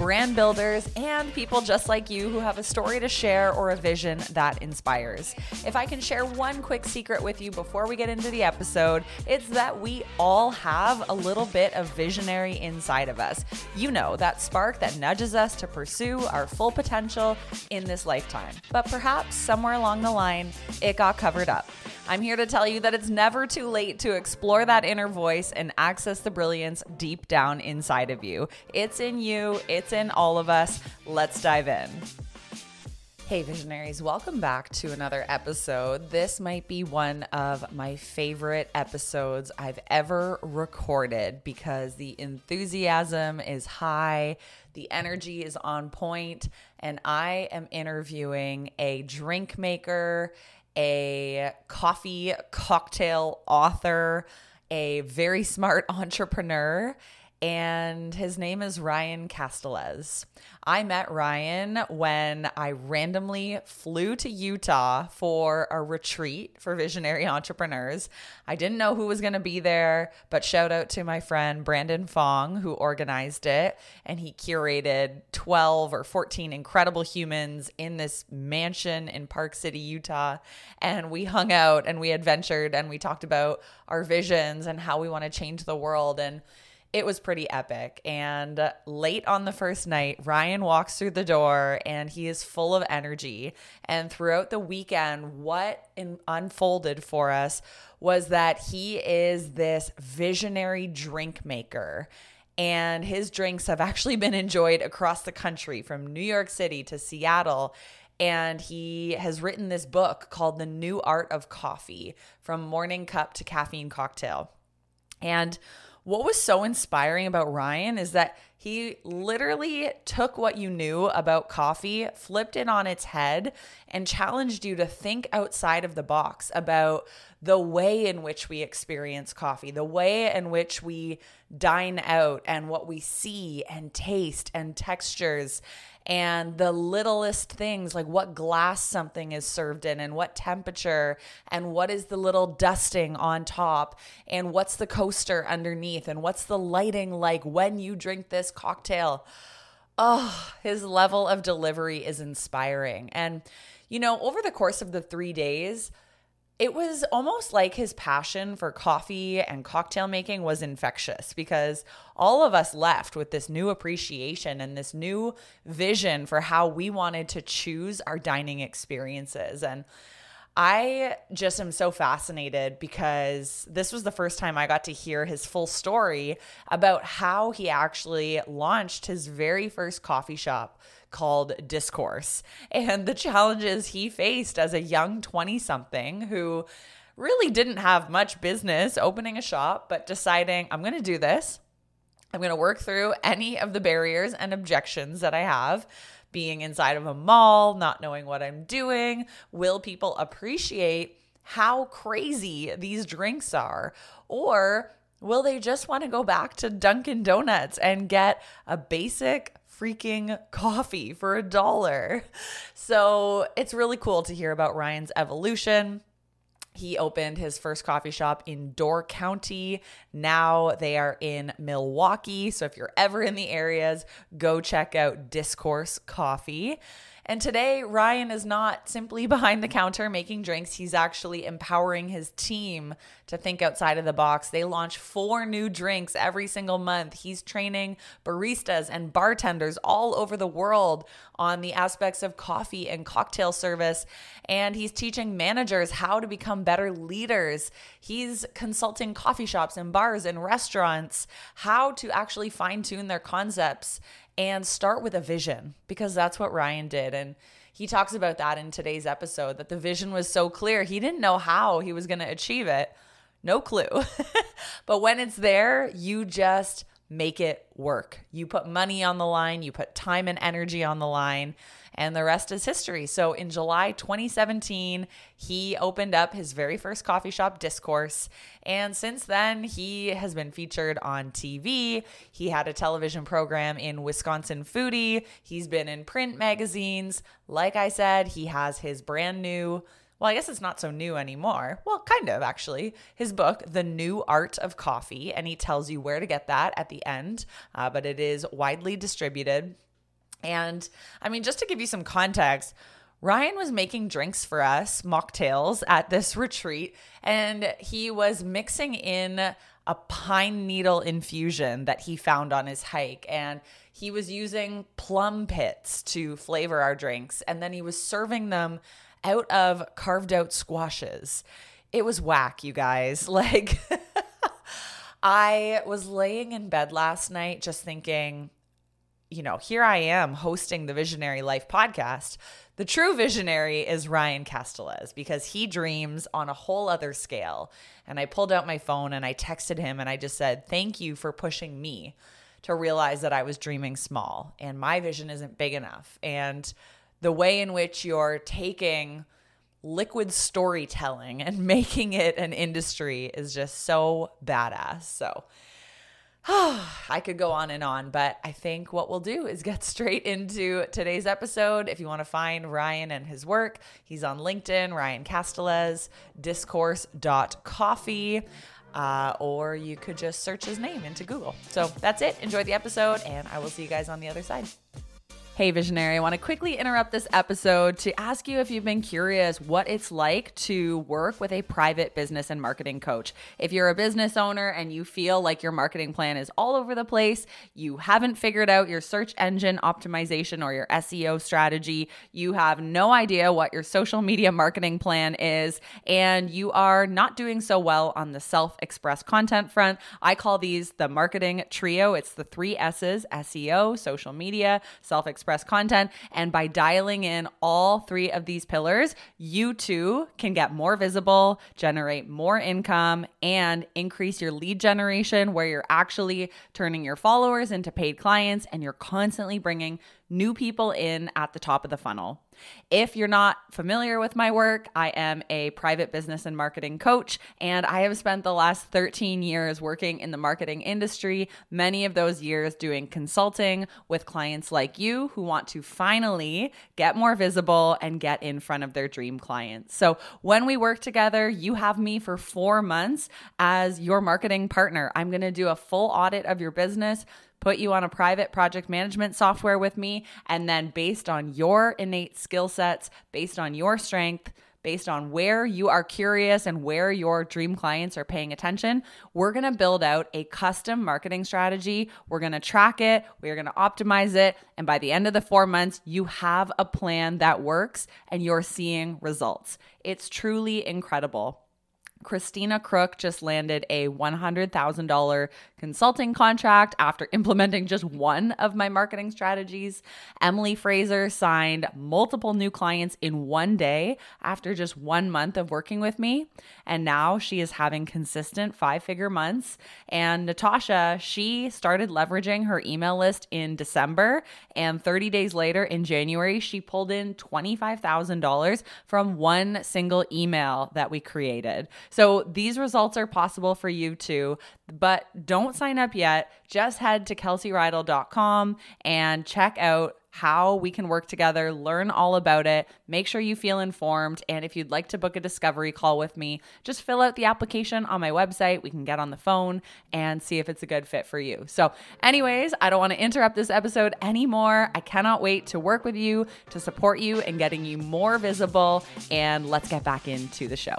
brand builders, and people just like you who have a story to share or a vision that inspires. If I can share one quick secret with you before we get into the episode, it's that we all have a little bit of visionary inside of us. You know, that spark that nudges us to pursue our full potential in this lifetime. But perhaps somewhere along the line, it got covered up. I'm here to tell you that it's never too late to explore that inner voice and access the brilliance deep down inside of you. It's in you, it's in all of us. Let's dive in. Hey, visionaries, welcome back to another episode. This might be one of my favorite episodes I've ever recorded because the enthusiasm is high, the energy is on point, and I am interviewing a drink maker a coffee cocktail author, a very smart entrepreneur, and his name is Ryan Castelez. I met Ryan when I randomly flew to Utah for a retreat for visionary entrepreneurs. I didn't know who was going to be there, but shout out to my friend Brandon Fong, who organized it. And he curated 12 or 14 incredible humans in this mansion in Park City, Utah. And we hung out and we adventured and we talked about our visions and how we want to change the world. And it was pretty epic. And late on the first night, Ryan walks through the door and he is full of energy. And throughout the weekend, what in, unfolded for us was that he is this visionary drink maker. And his drinks have actually been enjoyed across the country from New York City to Seattle and he has written this book called The New Art of Coffee From Morning Cup to Caffeine Cocktail. And what was so inspiring about Ryan is that he literally took what you knew about coffee, flipped it on its head, and challenged you to think outside of the box about the way in which we experience coffee, the way in which we dine out, and what we see and taste and textures and the littlest things like what glass something is served in and what temperature and what is the little dusting on top and what's the coaster underneath and what's the lighting like when you drink this cocktail. Oh, his level of delivery is inspiring. And, you know, over the course of the three days, it was almost like his passion for coffee and cocktail making was infectious because all of us left with this new appreciation and this new vision for how we wanted to choose our dining experiences. And I just am so fascinated because this was the first time I got to hear his full story about how he actually launched his very first coffee shop called Discourse and the challenges he faced as a young 20 something who really didn't have much business opening a shop, but deciding, I'm going to do this. I'm going to work through any of the barriers and objections that I have. Being inside of a mall, not knowing what I'm doing. Will people appreciate how crazy these drinks are? Or will they just want to go back to Dunkin' Donuts and get a basic freaking coffee for a dollar. So it's really cool to hear about Ryan's evolution. He opened his first coffee shop in Door County. Now they are in Milwaukee. So if you're ever in the areas, go check out Discourse Coffee. And today, Ryan is not simply behind the counter making drinks, he's actually empowering his team to think outside of the box. They launch four new drinks every single month. He's training baristas and bartenders all over the world on the aspects of coffee and cocktail service. And he's teaching managers how to become better leaders. He's consulting coffee shops and bars and restaurants how to actually fine tune their concepts and start with a vision because that's what Ryan did. And he talks about that in today's episode that the vision was so clear. He didn't know how he was going to achieve it. No clue. but when it's there, you just make it work. You put money on the line, you put time and energy on the line, and the rest is history. So in July 2017, he opened up his very first coffee shop, Discourse. And since then, he has been featured on TV. He had a television program in Wisconsin Foodie. He's been in print magazines. Like I said, he has his brand new well, I guess it's not so new anymore. Well, kind of actually. His book, The New Art of Coffee, and he tells you where to get that at the end, uh, but it is widely distributed. And I mean, just to give you some context, Ryan was making drinks for us, mocktails, at this retreat, and he was mixing in a pine needle infusion that he found on his hike. And he was using plum pits to flavor our drinks. And then he was serving them out of carved out squashes. It was whack, you guys. Like, I was laying in bed last night just thinking, you know, here I am hosting the Visionary Life podcast. The true visionary is Ryan Castelez because he dreams on a whole other scale. And I pulled out my phone and I texted him and I just said, Thank you for pushing me to realize that I was dreaming small and my vision isn't big enough. And the way in which you're taking liquid storytelling and making it an industry is just so badass. So, I could go on and on, but I think what we'll do is get straight into today's episode. If you want to find Ryan and his work, he's on LinkedIn, Ryan Castelez, discourse.coffee, uh, or you could just search his name into Google. So that's it. Enjoy the episode, and I will see you guys on the other side. Hey, Visionary, I want to quickly interrupt this episode to ask you if you've been curious what it's like to work with a private business and marketing coach. If you're a business owner and you feel like your marketing plan is all over the place, you haven't figured out your search engine optimization or your SEO strategy, you have no idea what your social media marketing plan is, and you are not doing so well on the self express content front, I call these the marketing trio. It's the three S's SEO, social media, self express express content. And by dialing in all three of these pillars, you too can get more visible, generate more income, and increase your lead generation where you're actually turning your followers into paid clients and you're constantly bringing new people in at the top of the funnel. If you're not familiar with my work, I am a private business and marketing coach, and I have spent the last 13 years working in the marketing industry, many of those years doing consulting with clients like you who want to finally get more visible and get in front of their dream clients. So when we work together, you have me for four months as your marketing partner. I'm going to do a full audit of your business put you on a private project management software with me. And then, based on your innate skill sets, based on your strength, based on where you are curious and where your dream clients are paying attention, we're gonna build out a custom marketing strategy. We're gonna track it, we're gonna optimize it. And by the end of the four months, you have a plan that works and you're seeing results. It's truly incredible. Christina Crook just landed a $100,000 consulting contract after implementing just one of my marketing strategies. Emily Fraser signed multiple new clients in one day after just one month of working with me. And now she is having consistent five figure months. And Natasha, she started leveraging her email list in December. And 30 days later in January, she pulled in $25,000 from one single email that we created. So these results are possible for you too, but don't sign up yet. Just head to kelseyreidel.com and check out how we can work together, learn all about it, make sure you feel informed. And if you'd like to book a discovery call with me, just fill out the application on my website. We can get on the phone and see if it's a good fit for you. So, anyways, I don't want to interrupt this episode anymore. I cannot wait to work with you, to support you, and getting you more visible. And let's get back into the show.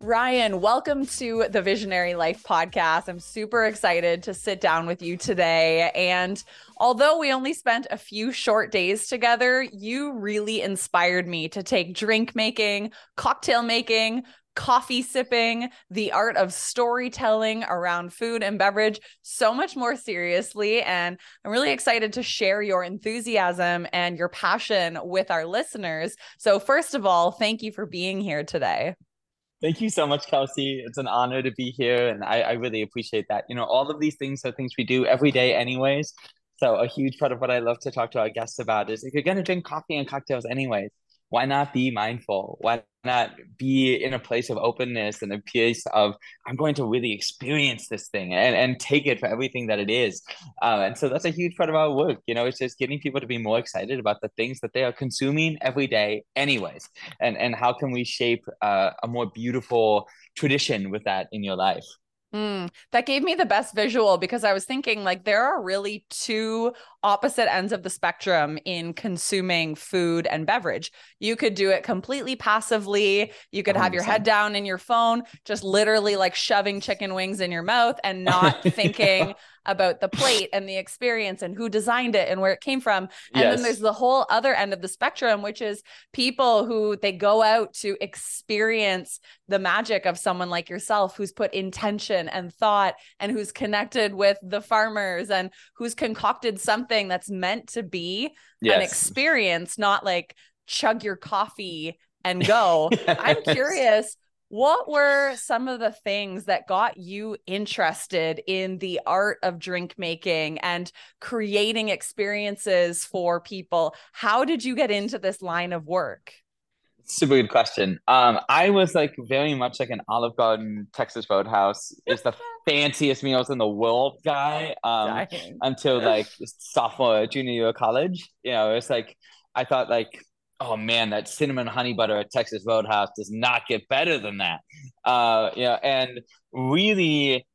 Ryan, welcome to the Visionary Life podcast. I'm super excited to sit down with you today. And although we only spent a few short days together, you really inspired me to take drink making, cocktail making, coffee sipping, the art of storytelling around food and beverage so much more seriously. And I'm really excited to share your enthusiasm and your passion with our listeners. So, first of all, thank you for being here today. Thank you so much, Kelsey. It's an honor to be here, and I, I really appreciate that. You know, all of these things are things we do every day, anyways. So, a huge part of what I love to talk to our guests about is if you're going to drink coffee and cocktails, anyways, why not be mindful? Why not be in a place of openness and a place of I'm going to really experience this thing and, and take it for everything that it is. Uh, and so that's a huge part of our work. You know, it's just getting people to be more excited about the things that they are consuming every day, anyways. And and how can we shape uh, a more beautiful tradition with that in your life? Mm, that gave me the best visual because I was thinking like there are really two opposite ends of the spectrum in consuming food and beverage. You could do it completely passively. You could 100%. have your head down in your phone, just literally like shoving chicken wings in your mouth and not thinking about the plate and the experience and who designed it and where it came from. And yes. then there's the whole other end of the spectrum, which is people who they go out to experience the magic of someone like yourself who's put intention and thought and who's connected with the farmers and who's concocted something that's meant to be yes. an experience, not like chug your coffee and go. I'm curious what were some of the things that got you interested in the art of drink making and creating experiences for people? How did you get into this line of work? Super good question. Um, I was like very much like an Olive Garden, Texas Roadhouse is the fanciest meals in the world guy. Um, until like sophomore, junior year of college. You know, it's like I thought like oh man, that cinnamon honey butter at Texas Roadhouse does not get better than that. Uh, yeah, and really,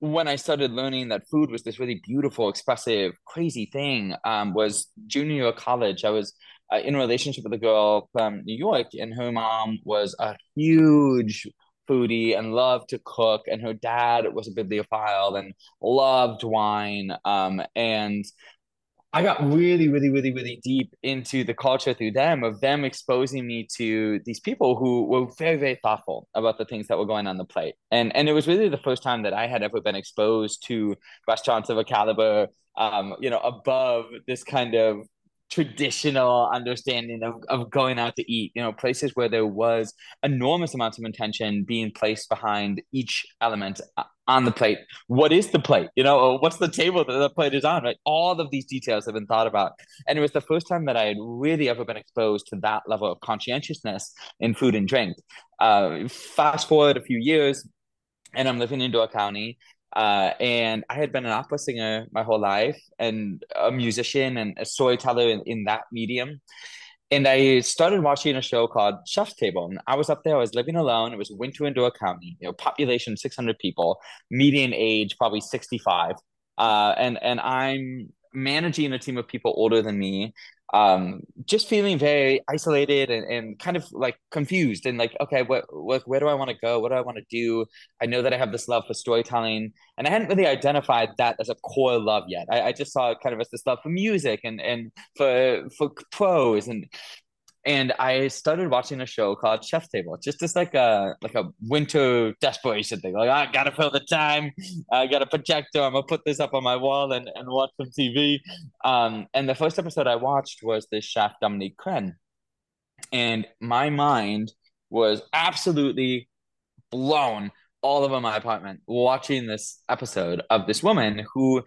when I started learning that food was this really beautiful, expressive, crazy thing, um, was junior year of college. I was uh, in a relationship with a girl from New York, and her mom was a huge foodie and loved to cook, and her dad was a bibliophile and loved wine. Um, and I got really, really, really, really deep into the culture through them of them exposing me to these people who were very, very thoughtful about the things that were going on the plate. And and it was really the first time that I had ever been exposed to restaurants of a caliber, um, you know, above this kind of traditional understanding of, of going out to eat you know places where there was enormous amounts of intention being placed behind each element on the plate. What is the plate? You know what's the table that the plate is on right? All of these details have been thought about. And it was the first time that i had really ever been exposed to that level of conscientiousness in food and drink. Uh, fast forward a few years and i'm living in door county uh, and I had been an opera singer my whole life and a musician and a storyteller in, in that medium. And I started watching a show called Chef's Table. And I was up there, I was living alone. It was winter in Door County, you know, population 600 people, median age probably 65. Uh, and, and I'm managing a team of people older than me um just feeling very isolated and, and kind of like confused and like okay what, what where do i want to go? What do i want to do? I know that i have this love for storytelling and i hadn't really identified that as a core love yet. I, I just saw it kind of as this love for music and and for for prose and and I started watching a show called Chef's Table. Just just like a like a winter desperation thing. Like I gotta fill the time. I got a projector. I'm gonna put this up on my wall and, and watch some TV. Um, and the first episode I watched was this chef Dominique Crenn, and my mind was absolutely blown all over my apartment watching this episode of this woman who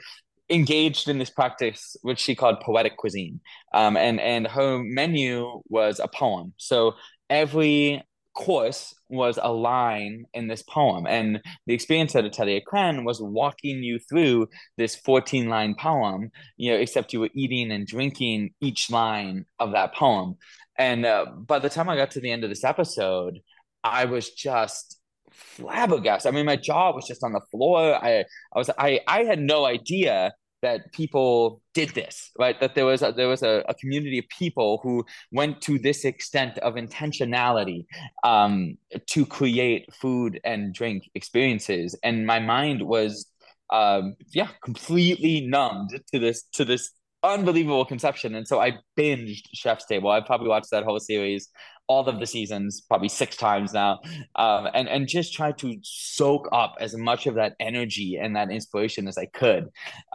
engaged in this practice, which she called poetic cuisine. Um, and, and her menu was a poem. So every course was a line in this poem. And the experience at Atelier Crenn was walking you through this 14 line poem, you know, except you were eating and drinking each line of that poem. And uh, by the time I got to the end of this episode, I was just flabbergasted. I mean, my jaw was just on the floor. I, I was, I, I had no idea that people did this right? That there was a, there was a, a community of people who went to this extent of intentionality um, to create food and drink experiences. And my mind was um, yeah completely numbed to this to this unbelievable conception. And so i binged chef's table. I probably watched that whole series all of the seasons, probably six times now, um, and and just try to soak up as much of that energy and that inspiration as I could,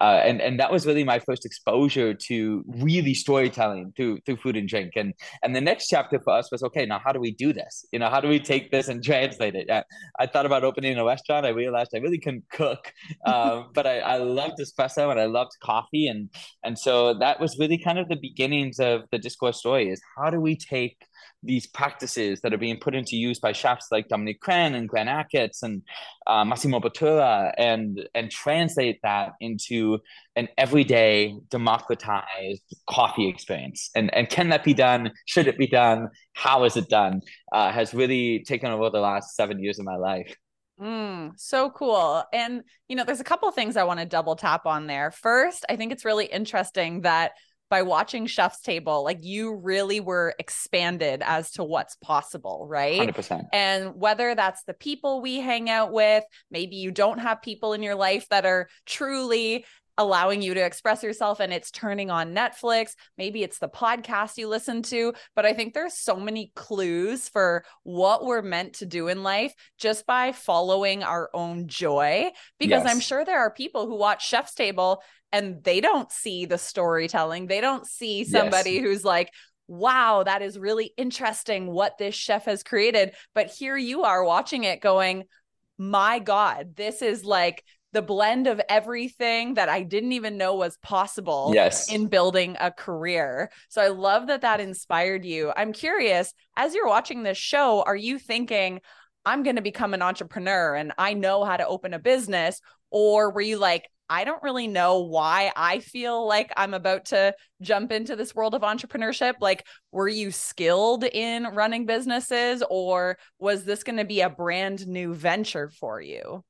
uh, and and that was really my first exposure to really storytelling through through food and drink, and and the next chapter for us was okay, now how do we do this? You know, how do we take this and translate it? I, I thought about opening a restaurant. I realized I really couldn't cook, um, but I, I loved espresso and I loved coffee, and and so that was really kind of the beginnings of the discourse story. Is how do we take these practices that are being put into use by chefs like Dominique Crenn and Glenn Achatz and uh, Massimo Bottura and and translate that into an everyday democratized coffee experience. And and can that be done? Should it be done? How is it done? Uh, has really taken over the last seven years of my life. Mm, so cool. And, you know, there's a couple things I want to double tap on there. First, I think it's really interesting that by watching Chef's Table, like you really were expanded as to what's possible, right? 100%. And whether that's the people we hang out with, maybe you don't have people in your life that are truly allowing you to express yourself and it's turning on Netflix. Maybe it's the podcast you listen to, but I think there's so many clues for what we're meant to do in life just by following our own joy. Because yes. I'm sure there are people who watch Chef's Table and they don't see the storytelling. They don't see somebody yes. who's like, wow, that is really interesting what this chef has created. But here you are watching it going, my God, this is like the blend of everything that I didn't even know was possible yes. in building a career. So I love that that inspired you. I'm curious, as you're watching this show, are you thinking, I'm going to become an entrepreneur and I know how to open a business? Or were you like, I don't really know why I feel like I'm about to jump into this world of entrepreneurship. Like, were you skilled in running businesses or was this going to be a brand new venture for you?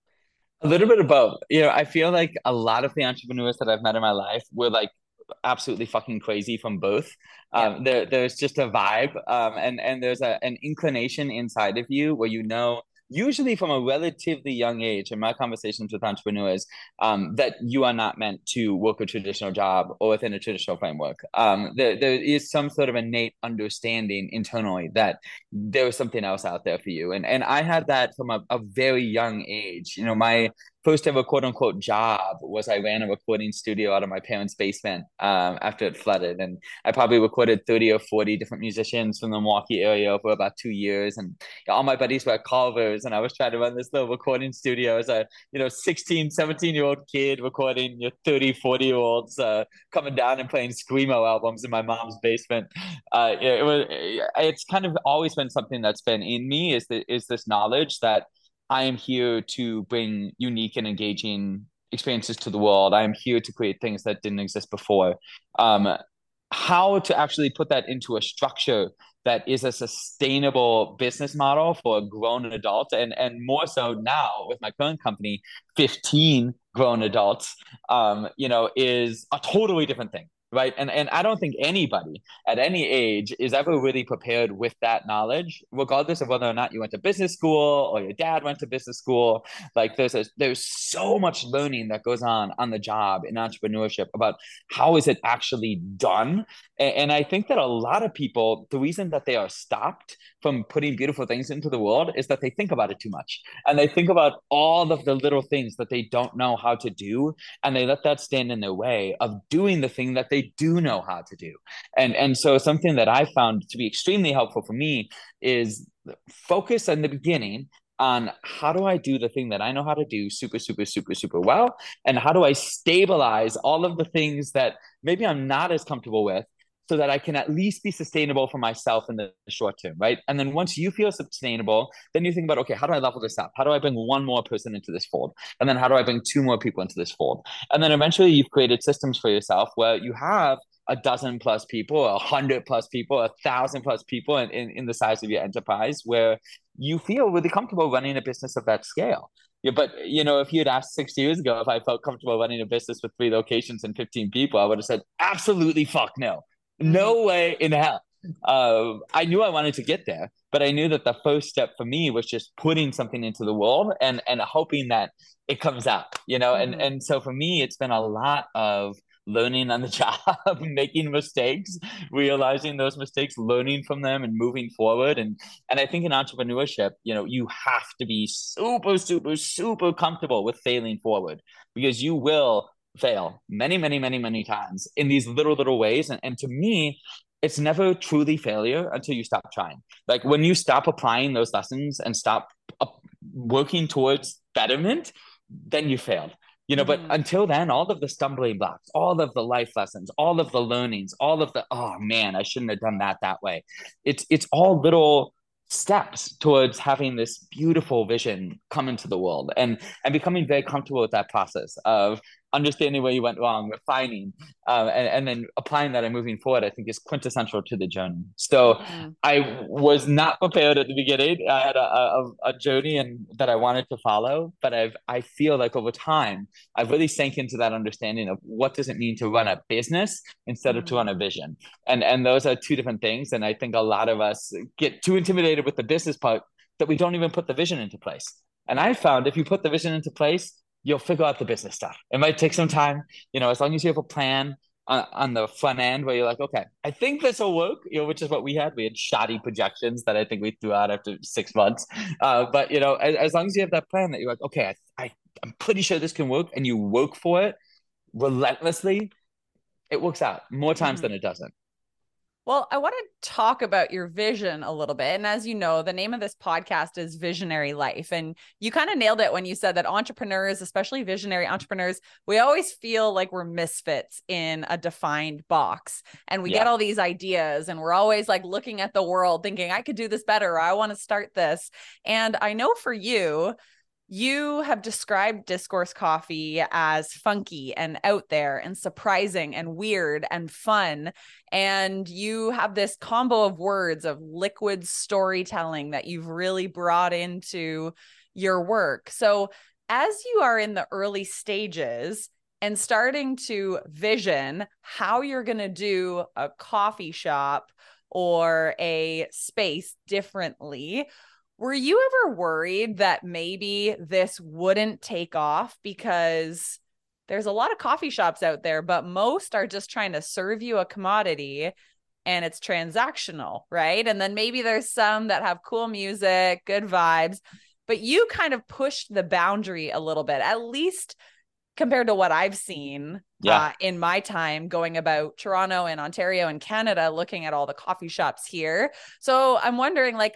A little bit of both. You know, I feel like a lot of the entrepreneurs that I've met in my life were like absolutely fucking crazy from both. Yeah. Um, there, there's just a vibe, um, and and there's a, an inclination inside of you where you know usually from a relatively young age in my conversations with entrepreneurs um, that you are not meant to work a traditional job or within a traditional framework. Um, there, there is some sort of innate understanding internally that there is something else out there for you. And and i had that from a, a very young age. You know my first ever quote unquote job was I ran a recording studio out of my parents' basement um, after it flooded. And I probably recorded 30 or 40 different musicians from the Milwaukee area for about two years. And all my buddies were Culvers. And I was trying to run this little recording studio as a, you know, 16, 17 year old kid recording your 30, 40 year olds uh, coming down and playing Screamo albums in my mom's basement. Uh, it was, it's kind of always been something that's been in me is, the, is this knowledge that I am here to bring unique and engaging experiences to the world. I am here to create things that didn't exist before. Um, how to actually put that into a structure that is a sustainable business model for grown adult and and more so now with my current company 15 grown adults um, you know is a totally different thing right? And and i don't think anybody at any age is ever really prepared with that knowledge regardless of whether or not you went to business school or your dad went to business school. Like there's a, there's so much learning that goes on on the job in entrepreneurship about how is it actually done and, i think that a lot of people the reason that they are stopped from putting beautiful things into the world is that they think about it too much and they think about all of the little things that they don't know how to do and they let that stand in their way of doing the thing that they do know how to do. And and so something that I found to be extremely helpful for me is focus in the beginning on how do I do the thing that I know how to do super, super, super, super well? And how do I stabilize all of the things that maybe I'm not as comfortable with so that I can at least be sustainable for myself in the short term, right? And then once you feel sustainable, then you think about, okay, how do I level this up? How do I bring one more person into this fold? And then how do I bring two more people into this fold? And then eventually you've created systems for yourself where you have a dozen plus people, a hundred plus people, a thousand plus people in, in, in the size of your enterprise where you feel really comfortable running a business of that scale. Yeah, but you know, if you'd asked six years ago if I felt comfortable running a business with three locations and 15 people, I would have said, absolutely fuck no. No mm-hmm. way in hell. Uh, I knew I wanted to get there, but I knew that the first step for me was just putting something into the world and and hoping that it comes out, you know. Mm-hmm. And and so for me, it's been a lot of learning on the job, making mistakes, realizing those mistakes, learning from them and moving forward. And and I think in entrepreneurship, you know, you have to be super, super, super comfortable with failing forward because you will fail many, many, many, many times in these little, little ways. And, and to me, it's never truly failure until you stop trying. Like when you stop applying those lessons and stop working towards betterment, then you failed you know mm-hmm. but until then all of the stumbling blocks all of the life lessons all of the learnings all of the oh man i shouldn't have done that that way it's it's all little steps towards having this beautiful vision come into the world and and becoming very comfortable with that process of understanding where you went wrong, refining, uh, and, and then applying that and moving forward, I think is quintessential to the journey. So mm-hmm. I was not prepared at the beginning. I had a, a, a, journey and that I wanted to follow, but I've I feel like over time I've really sank into that understanding of what does it mean to run a business instead mm-hmm. of to mm-hmm. run a vision, and and those are two different things. And I think a lot of us get too intimidated with the business part that we don't even put the vision into place. And I found if you put the vision into place, you'll figure out the business stuff. It might take some time, you know, as long as you have a plan on, on the front end where you're like, okay, I think this will work, you know, which is what we had. We had shoddy projections that I think we threw out after six months. Uh, but, you know, as, as, long as you have that plan that you're like, okay, I, I, I'm pretty sure this can work and you work for it relentlessly, it works out more times mm-hmm. than it doesn't. Well, I want to talk about your vision a little bit. And as you know, the name of this podcast is Visionary Life. And you kind of nailed it when you said that entrepreneurs, especially visionary entrepreneurs, we always feel like we're misfits in a defined box. And we yeah. get all these ideas and we're always like looking at the world thinking, I could do this better, or I want to start this. And I know for you, you have described Discourse Coffee as funky and out there and surprising and weird and fun. And you have this combo of words of liquid storytelling that you've really brought into your work. So, as you are in the early stages and starting to vision how you're going to do a coffee shop or a space differently, were you ever worried that maybe this wouldn't take off because there's a lot of coffee shops out there, but most are just trying to serve you a commodity and it's transactional, right? And then maybe there's some that have cool music, good vibes, but you kind of pushed the boundary a little bit, at least compared to what I've seen yeah. uh, in my time going about Toronto and Ontario and Canada, looking at all the coffee shops here. So I'm wondering, like,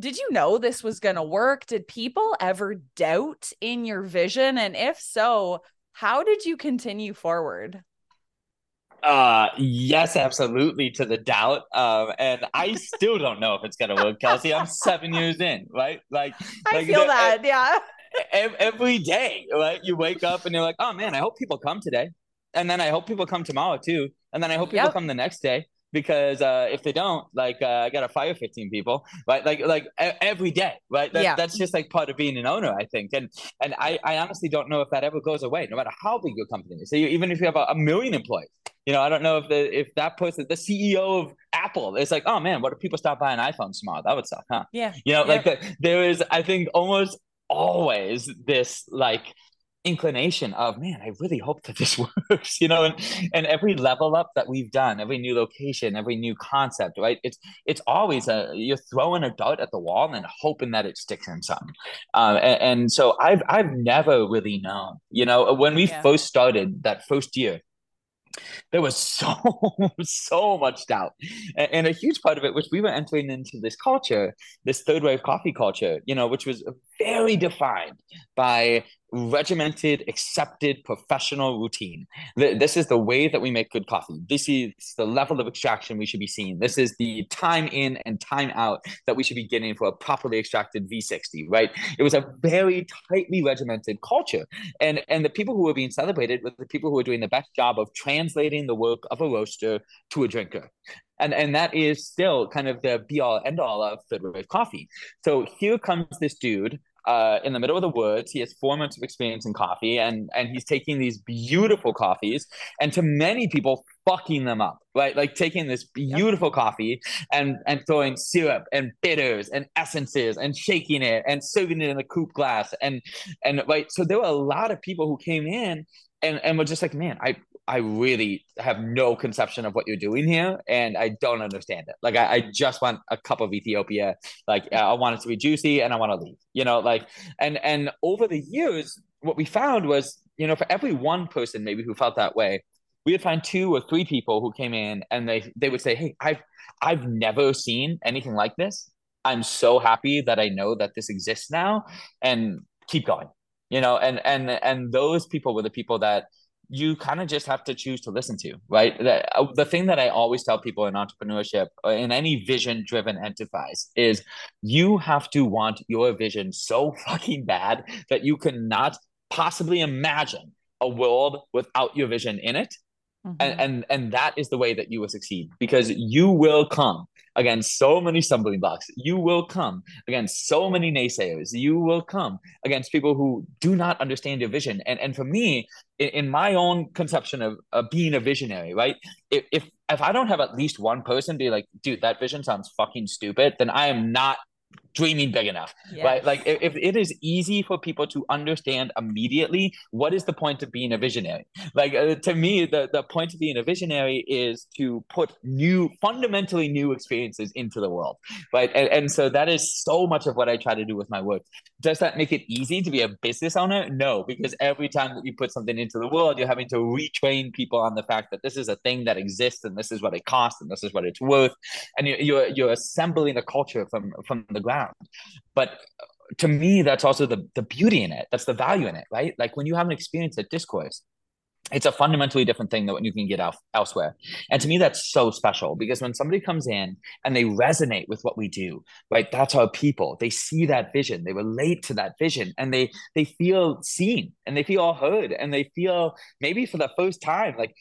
did you know this was going to work? Did people ever doubt in your vision? And if so, how did you continue forward? Uh yes, absolutely to the doubt. Um, and I still don't know if it's gonna work, Kelsey. I'm seven years in, right? Like I like feel that, yeah. Every day, right? You wake up and you're like, oh man, I hope people come today. And then I hope people come tomorrow too. And then I hope people yep. come the next day because uh, if they don't, like, uh, I gotta fire 15 people, right? Like, like every day, right? That, yeah. That's just like part of being an owner, I think. And and I, I honestly don't know if that ever goes away, no matter how big your company is. So you, even if you have a, a, million employees, you know, I don't know if the if that person, the CEO of Apple, is like, oh man, what if people stop buying iPhones tomorrow? That would suck, huh? Yeah. You know, like the, there is, I think, almost always this like inclination of man i really hope that this works you know and and every level up that we've done every new location every new concept right it's it's always a you're throwing a dart at the wall and hoping that it sticks in something um, and, and, so i've i've never really known you know when we yeah. first started that first year there was so so much doubt and, and, a huge part of it was we were entering into this culture this third wave coffee culture you know which was very defined by regimented, accepted professional routine. This is the way that we make good coffee. This is the level of extraction we should be seeing. This is the time in and time out that we should be getting for a properly extracted V60, right? It was a very tightly regimented culture. And, and the people who were being celebrated were the people who were doing the best job of translating the work of a roaster to a drinker. And, and that is still kind of the be all end all of third wave coffee. So here comes this dude uh, in the middle of the woods. He has four months of experience in coffee, and and he's taking these beautiful coffees, and to many people, fucking them up, right? Like taking this beautiful yep. coffee and and throwing syrup and bitters and essences and shaking it and serving it in a coupe glass, and and right. So there were a lot of people who came in and and were just like, man, I I really have no conception of what you're doing here, and I don't understand it. Like, I, I just want a cup of Ethiopia. Like, I want it to be juicy, and I want to leave. You know, like, and and over the years, what we found was, you know, for every one person maybe who felt that way, we would find two or three people who came in, and they they would say, "Hey, I've I've never seen anything like this. I'm so happy that I know that this exists now, and keep going." You know, and and and those people were the people that you kind of just have to choose to listen to, right? The, uh, the thing that I always tell people in entrepreneurship, uh, in any vision driven enterprise, is you have to want your vision so fucking bad that you cannot possibly imagine a world without your vision in it. Mm-hmm. And, and and that is the way that you will succeed because you will come against so many stumbling blocks. You will come against so many naysayers. You will come against people who do not understand your vision. And and for me, in, in my own conception of, of being a visionary, right? If, if if I don't have at least one person be like, dude, that vision sounds fucking stupid, then I am not dreaming big enough yes. right? Like if, if it is easy for people to understand immediately what is the point of being a visionary? Like uh, to me the, the point of being a visionary is to put new fundamentally new experiences into the world right? And, and so that is so much of what i try to do with my work. Does that make it easy to be a business owner? No because every time that you put something into the world you're having to retrain people on the fact that this is a thing that exists and this is what it costs and this is what it's worth. And you're you're, you're assembling a culture from from the ground around. But uh, to me, that's also the the beauty in it. That's the value in it, right? Like when you have an experience at Discourse, it's a fundamentally different thing than what you can get out elsewhere. And to me, that's so special because when somebody comes in and they resonate with what we do, right? That's our people. They see that vision, they relate to that vision, and they they feel seen and they feel heard and they feel maybe for the first time like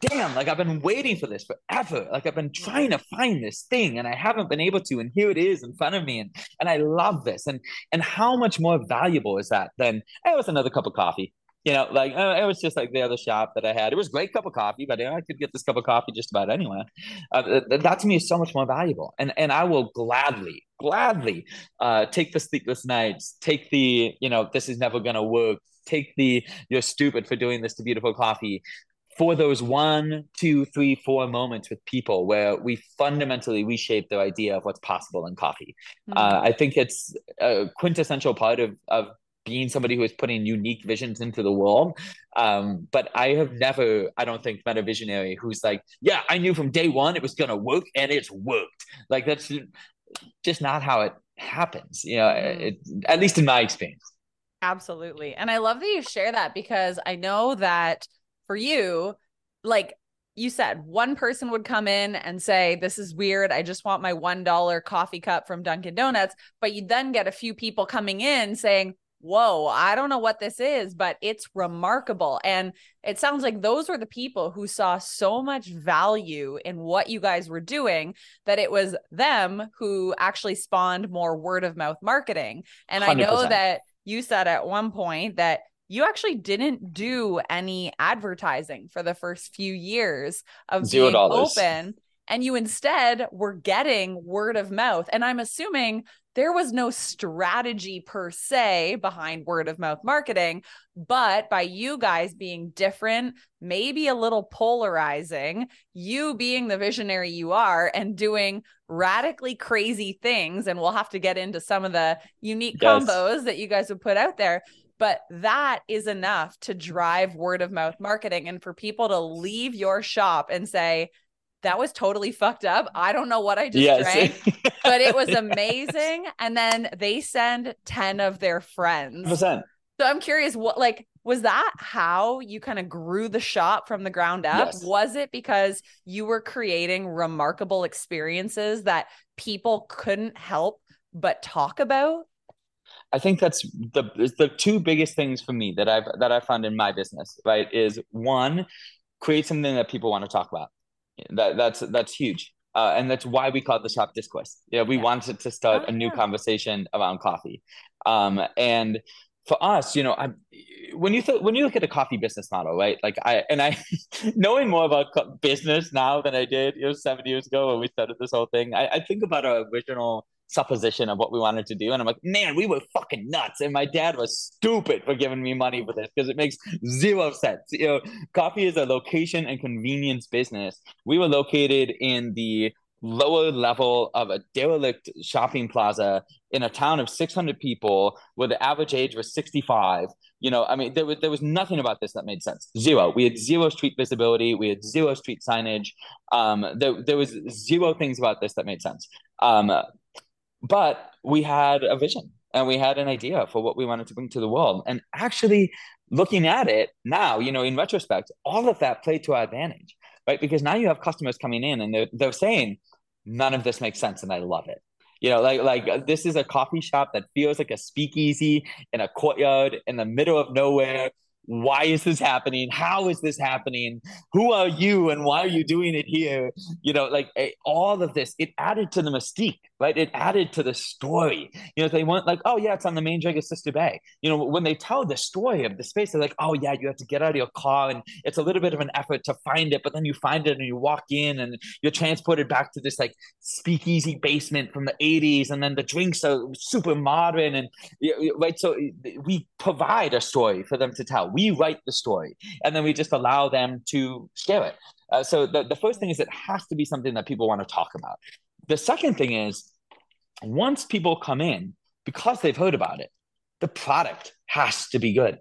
damn, like I've been waiting for this forever. Like I've been trying to find this thing and I haven't been able to. And here it is in front of me. And and I love this. And and how much more valuable is that than hey, it was another cup of coffee. You know, like uh, it was just like the other shop that I had. It was a great cup of coffee, but you know, I could get this cup of coffee just about anywhere. Uh, that to me is so much more valuable, and and I will gladly, gladly uh, take the sleepless nights, take the you know this is never gonna work, take the you're stupid for doing this to beautiful coffee for those one, two, three, four moments with people where we fundamentally reshape their idea of what's possible in coffee. Mm-hmm. Uh, I think it's a quintessential part of, of being somebody who is putting unique visions into the world. Um, but I have never, I don't think, met a visionary who's like, yeah, I knew from day one it was going to work and it's worked. Like that's just not how it happens, you know, mm-hmm. it, at least in my experience. Absolutely. And I love that you share that because I know that for you, like you said, one person would come in and say, This is weird. I just want my $1 coffee cup from Dunkin' Donuts. But you then get a few people coming in saying, Whoa, I don't know what this is, but it's remarkable. And it sounds like those were the people who saw so much value in what you guys were doing that it was them who actually spawned more word of mouth marketing. And 100%. I know that you said at one point that you actually didn't do any advertising for the first few years of Zero being dollars. open and you instead were getting word of mouth and i'm assuming there was no strategy per se behind word of mouth marketing but by you guys being different maybe a little polarizing you being the visionary you are and doing radically crazy things and we'll have to get into some of the unique yes. combos that you guys would put out there but that is enough to drive word of mouth marketing and for people to leave your shop and say, that was totally fucked up. I don't know what I just yes. drank, but it was amazing. And then they send 10 of their friends. 100%. So I'm curious, what like was that how you kind of grew the shop from the ground up? Yes. Was it because you were creating remarkable experiences that people couldn't help but talk about? I think that's the the two biggest things for me that I've that I found in my business, right? Is one, create something that people want to talk about. That that's that's huge. Uh, and that's why we called the shop discourse. Yeah, we yeah. wanted to start oh, a new yeah. conversation around coffee. Um, and for us, you know, I, when you th- when you look at a coffee business model, right? Like I and I, knowing more about co- business now than I did, you know, seven years ago when we started this whole thing, I, I think about our original supposition of what we wanted to do. And I'm like, man, we were fucking nuts. And my dad was stupid for giving me money for this because it makes zero sense. You know, coffee is a location and convenience business. We were located in the lower level of a derelict shopping plaza in a town of 600 people where the average age was 65 you know i mean there was there was nothing about this that made sense zero we had zero street visibility we had zero street signage um there, there was zero things about this that made sense um but we had a vision and we had an idea for what we wanted to bring to the world. And actually looking at it now you know in retrospect all of that played to our advantage right? Because now you have customers coming in and they're, they're saying none of this makes sense and i love it. You know like like this is a coffee shop that feels like a speakeasy in a courtyard in the middle of nowhere. Why is this happening? How is this happening? Who are you and why are you doing it here? You know like eh, all of this it added to the mystique right? It added to the story. You know they went like oh yeah it's on the main drag of sister bay. You know when they tell the story of the space they're like oh yeah you have to get out of your car and it's a little bit of an effort to find it but then you find it and you walk in and you're transported back to this like speakeasy basement from the 80s and then the drinks are super modern and right? So we provide a story for them to tell. We write the story and then we just allow them to share it. Uh, so the, the first thing is it has to be something that people want to talk about. The second thing is once people come in, because they've heard about it, the product has to be good.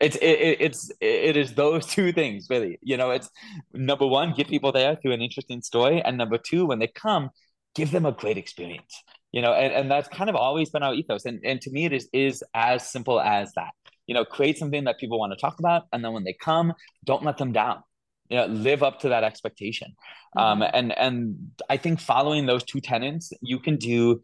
It's it, it's it is those two things really. You know, it's number one, get people there through an interesting story, and number two, when they come, give them a great experience. You know, and, and that's kind of always been our ethos. And and to me, it is is as simple as that you know create something that people want to talk about and then when they come don't let them down you know live up to that expectation. Um, mm-hmm. um, and and i think following those two tenants you can do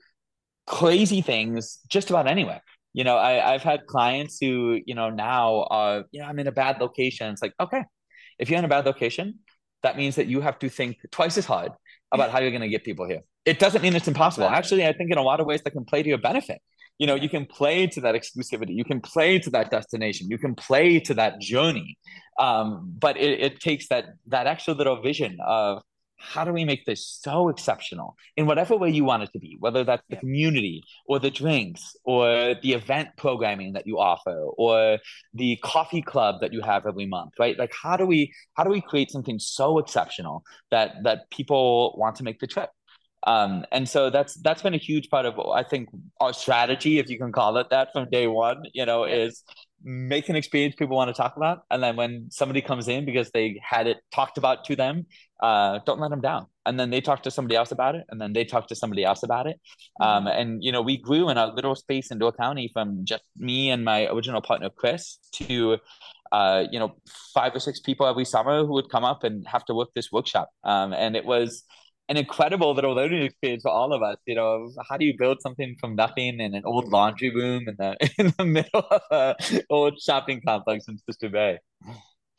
crazy things just about anywhere. You know I, i've had clients who you know now are you know i'm in a bad location. It's like okay if you're in a bad location that means that you have to think twice as hard about how you're going to get people here. It doesn't mean it's impossible. Actually i think in a lot of ways that can play to your benefit you know you can play to that exclusivity you can play to that destination you can play to that journey. Um, but it, it takes that that extra little vision of how do we make this so exceptional in whatever way you want it to be whether that's the yeah. community or the drinks or the event programming that you offer or the coffee club that you have every month right? Like how do we how do we create something so exceptional that that people want to make the trip um, and so that's that's been a huge part of I think our strategy, if you can call it that, from day one. You know, is make an experience people want to talk about, and then when somebody comes in because they had it talked about to them, uh, don't let them down. And then they talk to somebody else about it, and then they talk to somebody else about it. Um, mm-hmm. and you know, we grew in a little space in Door County from just me and my original partner Chris to uh, you know, five or six people every summer who would come up and have to work this workshop. Um, and it was an incredible little learning experience for all of us. You know, how do you build something from nothing in an old laundry room in the in the middle of an old shopping complex in Sister Bay?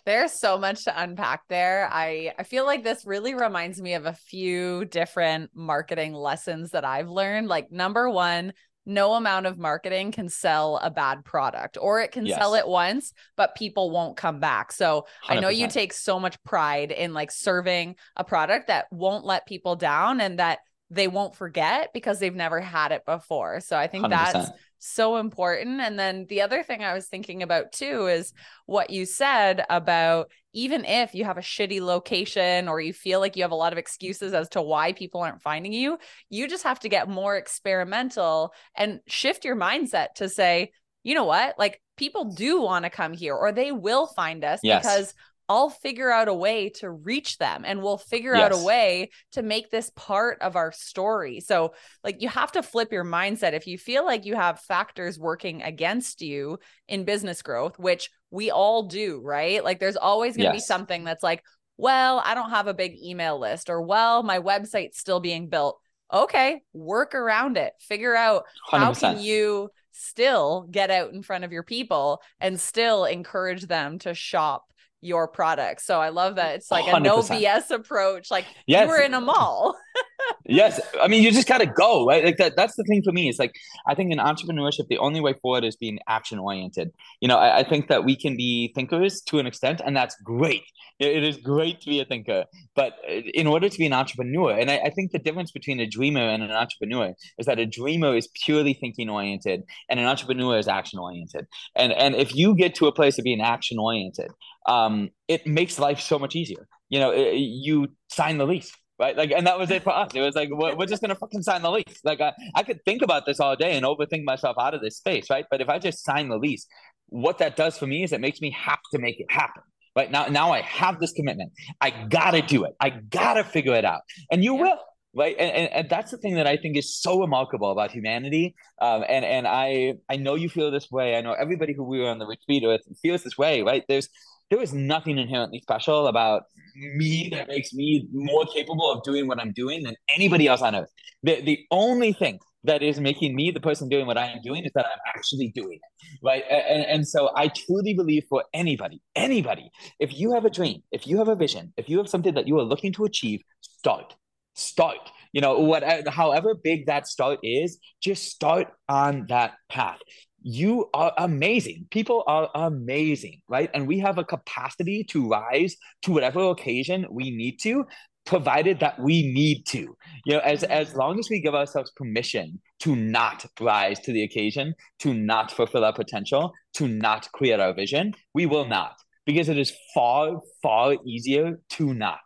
There's so much to unpack there. I I feel like this really reminds me of a few different marketing lessons that I've learned. Like number 1, no amount of marketing can sell a bad product or it can yes. sell it once but people won't come back so 100%. i know you take so much pride in like serving a product that won't let people down and that they won't forget because they've never had it before so i think 100%. that's so important. And then the other thing I was thinking about too is what you said about even if you have a shitty location or you feel like you have a lot of excuses as to why people aren't finding you, you just have to get more experimental and shift your mindset to say, you know what? Like people do want to come here or they will find us yes. because I'll figure out a way to reach them and we'll figure yes. out a way to make this part of our story. So, like, you have to flip your mindset. If you feel like you have factors working against you in business growth, which we all do, right? Like, there's always going to yes. be something that's like, well, I don't have a big email list, or well, my website's still being built. Okay, work around it. Figure out 100%. how can you still get out in front of your people and still encourage them to shop your product. So I love that it's like 100%. a no BS approach. Like yes. you were in a mall. yes. I mean, you just got to go, right? Like that, that's the thing for me. It's like, I think in entrepreneurship, the only way forward is being action oriented. You know, I, I, think that we can be thinkers to an extent, and that's great. it, it is great to be a thinker. But uh, in order to be an entrepreneur, and I, I think the difference between a dreamer and an entrepreneur is that a dreamer is purely thinking oriented and an entrepreneur is action oriented. And, and if you get to a place of being action oriented, um, it makes life so much easier. You know, it, you sign the lease right? Like, and that was it for us. It was like we're, we're just gonna fucking sign the lease. Like, I, I could think about this all day and overthink myself out of this space, right? But if I just sign the lease, what that does for me is it makes me have to make it happen. Right now, now I have this commitment. I gotta do it. I gotta figure it out, and you yeah. will right and, and, and, that's the thing that i think is so remarkable about humanity um, and and i i know you feel this way i know everybody who we were on the retreat with feels this way right there's there is nothing inherently special about me that makes me more capable of doing what I'm doing than anybody else on earth. The the only thing that is making me the person doing what I am doing is that I'm actually doing it. Right. And, and so I truly believe for anybody, anybody, if you have a dream, if you have a vision, if you have something that you are looking to achieve, start. Start. You know, what however big that start is, just start on that path you are amazing. People are amazing, right? And we have a capacity to rise to whatever occasion we need to, provided that we need to. You know, as as long as we give ourselves permission to not rise to the occasion, to not fulfill our potential, to not create our vision, we will not. Because it is far, far easier to not.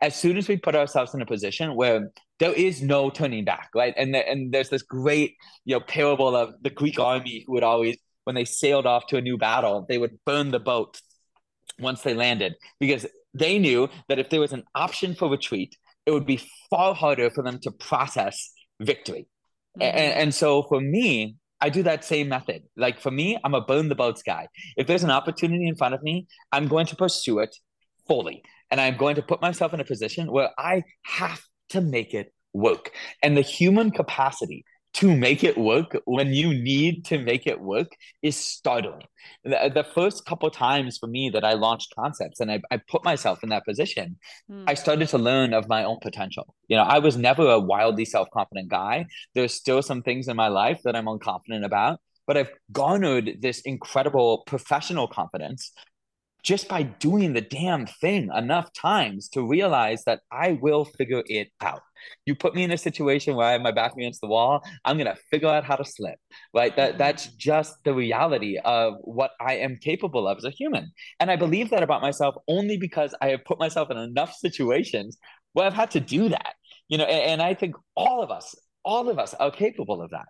As soon as we put ourselves in a position where there is no turning back, right? And the, and there's this great you know parable of the Greek army who would always when they sailed off to a new battle, they would burn the boat once they landed because they knew that if there was an option for retreat, it would be far harder for them to process victory. Mm-hmm. And, and so for me, I do that same method. Like for me, I'm a burn the boats guy. If there's an opportunity in front of me, I'm going to pursue it fully. And I'm going to put myself in a position where I have to make it work. And the human capacity to make it work when you need to make it work is startling. The, the first couple times for me that I launched concepts and I, I put myself in that position, mm. I started to learn of my own potential. You know, I was never a wildly self confident guy. There's still some things in my life that I'm unconfident about, but I've garnered this incredible professional confidence just by doing the damn thing enough times to realize that I will figure it out. You put me in a situation where I have my back against the wall, I'm gonna figure out how to slip. Right? That that's just the reality of what I am capable of as a human. And I believe that about myself only because I have put myself in enough situations where I've had to do that. You know, and, and I think all of us, all of us are capable of that.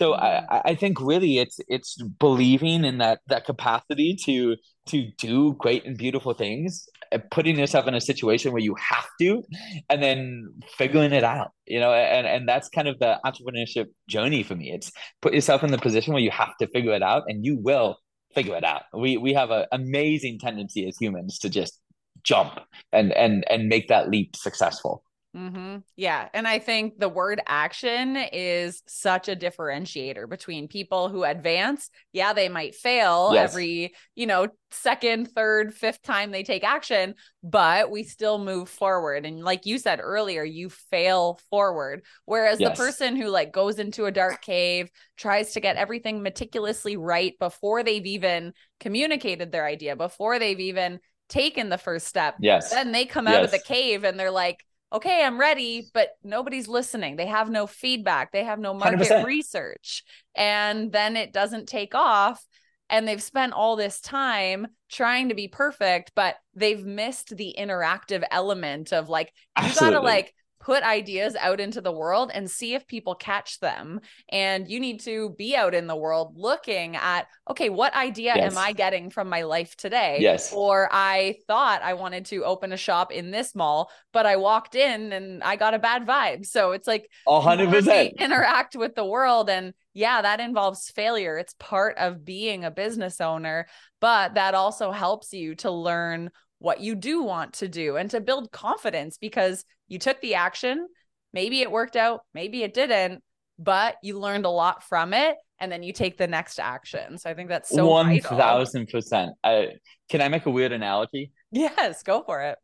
So I, I think really it's it's believing in that that capacity to to do great and beautiful things, uh, putting yourself in a situation where you have to, and then figuring it out. You know, and and that's kind of the entrepreneurship journey for me. It's put yourself in the position where you have to figure it out, and you will figure it out. We we have an amazing tendency as humans to just jump and and and make that leap successful. Mm-hmm. Yeah. And I think the word action is such a differentiator between people who advance. Yeah, they might fail yes. every, you know, second, third, fifth time they take action, but we still move forward. And like you said earlier, you fail forward. Whereas yes. the person who like goes into a dark cave, tries to get everything meticulously right before they've even communicated their idea, before they've even taken the first step. Yes. Then they come out yes. of the cave and they're like, okay, I'm ready, but nobody's listening. They have no feedback, they have no market 100%. research. And then it doesn't take off. And they've spent all this time trying to be perfect, but they've missed the interactive element of like, you Absolutely. gotta like put ideas out into the world and see if people catch them. And you need to be out in the world looking at, okay, what idea yes. am I getting from my life today? Yes. Or I thought I wanted to open a shop in this mall, but I walked in and I got a bad vibe. So it's like 100% interact with the world. And yeah, that involves failure. It's part of being a business owner, but that also helps you to learn what you do want to do and to build confidence because you took the action. Maybe it worked out, maybe it didn't, but you learned a lot from it and then you take the next action. So I think that's so 1000%. I, can I make a weird analogy? Yes, go for it.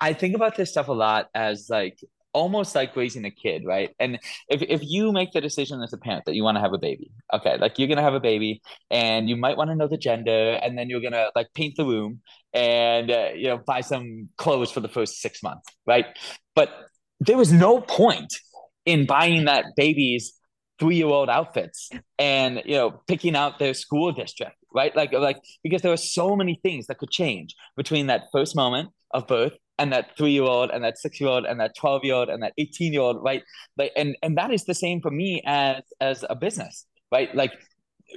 I think about this stuff a lot as like almost like raising a kid, right? And if, if you make the decision as a parent that you want to have a baby, okay, like you're gonna have a baby, and you might want to know the gender, and then you're gonna like paint the room and uh, you know buy some clothes for the first six months, right? But there was no point in buying that baby's three-year-old outfits and you know picking out their school district right like like because there were so many things that could change between that first moment of birth and that three year old and that six year old and that 12 year old and that 18 year old right? Like and and that is the same for me as as a business right? Like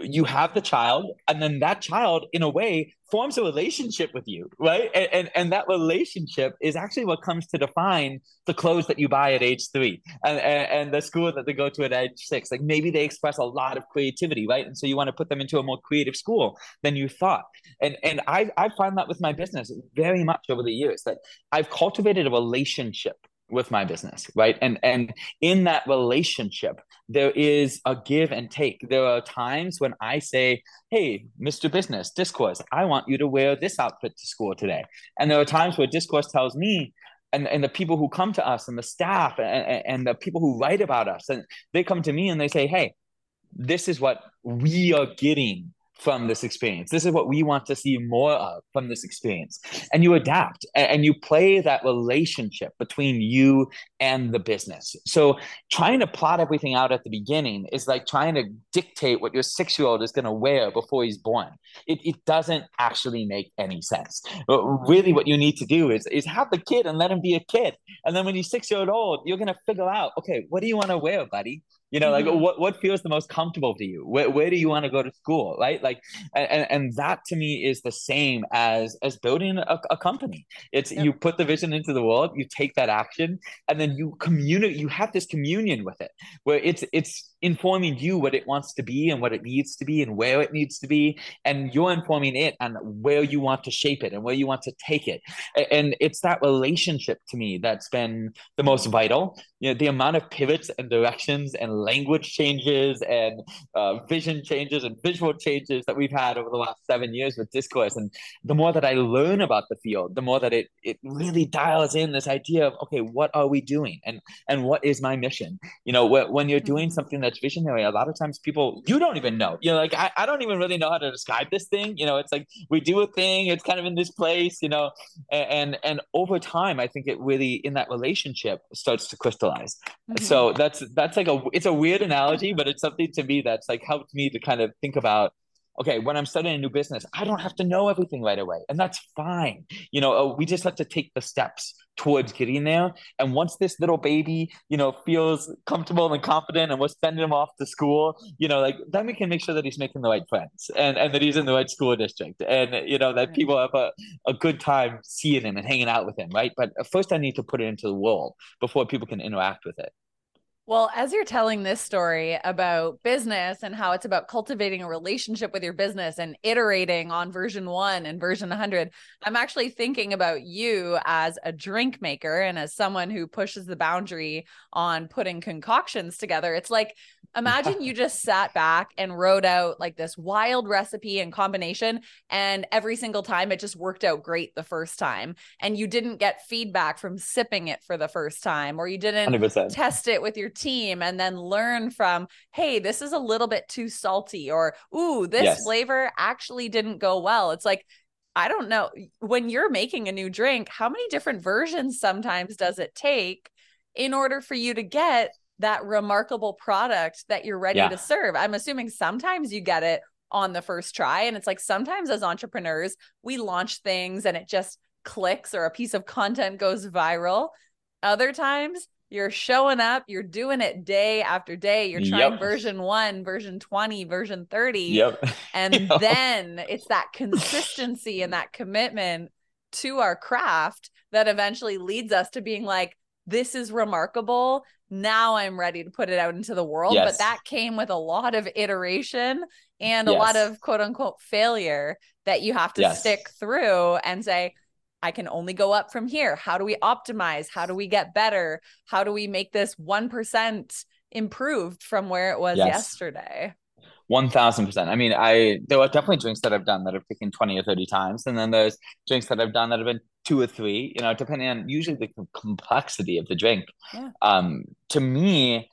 you have the child and then that child in a way forms a relationship with you right? And, and, and that relationship is actually what comes to define the clothes that you buy at age three and, and, and the school that they go to at age six. Like maybe they express a lot of creativity right? And so you want to put them into a more creative school than you thought. And and i i find that with my business very much over the years that i've cultivated a relationship with my business right? And and in that relationship there is a give and take. There are times when i say hey mr business discourse i want you to wear this outfit to school today. And there are times where discourse tells me and, and the people who come to us and the staff and, and the people who write about us and they come to me and they say hey this is what we are getting from this experience. This is what we want to see more of from this experience. And you adapt and you play that relationship between you and the business. So trying to plot everything out at the beginning is like trying to dictate what your six year old is going to wear before he's born. It, it doesn't actually make any sense. But really, what you need to do is, is have the kid and let him be a kid. And then when he's six years old, you're going to figure out, okay, what do you want to wear, buddy? You know mm-hmm. like what, what feels the most comfortable to you where, where do you want to go to school right like and, and that to me is the same as as building a, a company it's yep. you put the vision into the world you take that action and then you communicate you have this communion with it where it's it's informing you what it wants to be and what it needs to be and where it needs to be. And you're informing it on where you want to shape it and where you want to take it. And it's that relationship to me that's been the most vital. You know the amount of pivots and directions and language changes and uh, vision changes and visual changes that we've had over the last seven years with discourse. And the more that i learn about the field the more that it it really dials in this idea of okay what are we doing? And and what is my mission? You know when you're doing mm-hmm. something that visionary. A lot of times people you don't even know. You know like I, I don't even really know how to describe this thing. You know it's like we do a thing it's kind of in this place you know and and, and over time i think it really in that relationship starts to crystallize. Mm-hmm. so that's that's like a it's a weird analogy but it's something to me that's like helped me to kind of think about okay, when I'm starting a new business, I don't have to know everything right away. And that's fine. You know, uh, we just have to take the steps towards getting there. And once this little baby, you know, feels comfortable and confident and we're sending him off to school, you know, like then we can make sure that he's making the right friends and, and that he's in the right school district and, you know, that people have a, a good time seeing him and hanging out with him, right? But first I need to put it into the world before people can interact with it. Well, as you're telling this story about business and how it's about cultivating a relationship with your business and iterating on version one and version 100, I'm actually thinking about you as a drink maker and as someone who pushes the boundary on putting concoctions together. It's like, imagine you just sat back and wrote out like this wild recipe and combination, and every single time it just worked out great the first time. And you didn't get feedback from sipping it for the first time, or you didn't 100%. test it with your team and then learn from, hey, this is a little bit too salty, or ooh, this yes. flavor actually didn't go well. It's like, I don't know. When you're making a new drink, how many different versions sometimes does it take in order for you to get that remarkable product that you're ready yeah. to serve? I'm assuming sometimes you get it on the first try. And it's like sometimes as entrepreneurs, we launch things and it just clicks or a piece of content goes viral. Other times you're showing up, you're doing it day after day. You're trying yep. version one, version 20, version 30. Yep. And yep. then it's that consistency and that commitment to our craft that eventually leads us to being like, this is remarkable. Now I'm ready to put it out into the world. Yes. But that came with a lot of iteration and yes. a lot of quote unquote failure that you have to yes. stick through and say, I can only go up from here. How do we optimize? How do we get better? How do we make this 1% improved from where it was yes. yesterday? One thousand percent. I mean, I there are definitely drinks that I've done that I've taken twenty or thirty times, and then there's drinks that I've done that have been two or three. You know, depending on usually the complexity of the drink. Yeah. Um, to me,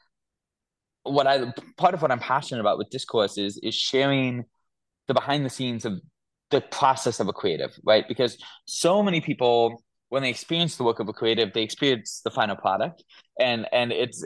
what I part of what I'm passionate about with discourse is is sharing the behind the scenes of the process of a creative, right? Because so many people when they experience the work of a creative, they experience the final product, and and it's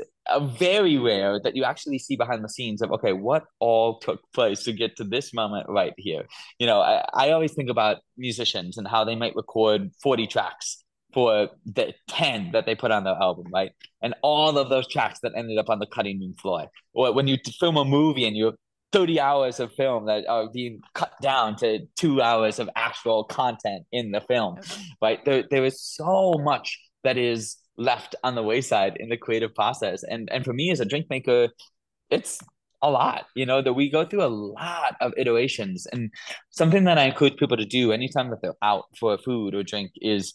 very rare that you actually see behind the scenes of okay, what all took place to get to this moment right here. You know, I, I always think about musicians and how they might record forty tracks for the 10 that they put on their album, right? And all of those tracks that ended up on the cutting room floor. Or when you film a movie and you 30 hours of film that are being cut down to two hours of actual content in the film. Right? There, there is so much that is left on the wayside in the creative process. And and for me as a drink maker it's a lot you know that we go through a lot of iterations. And something that i encourage people to do anytime that they're out for food or drink is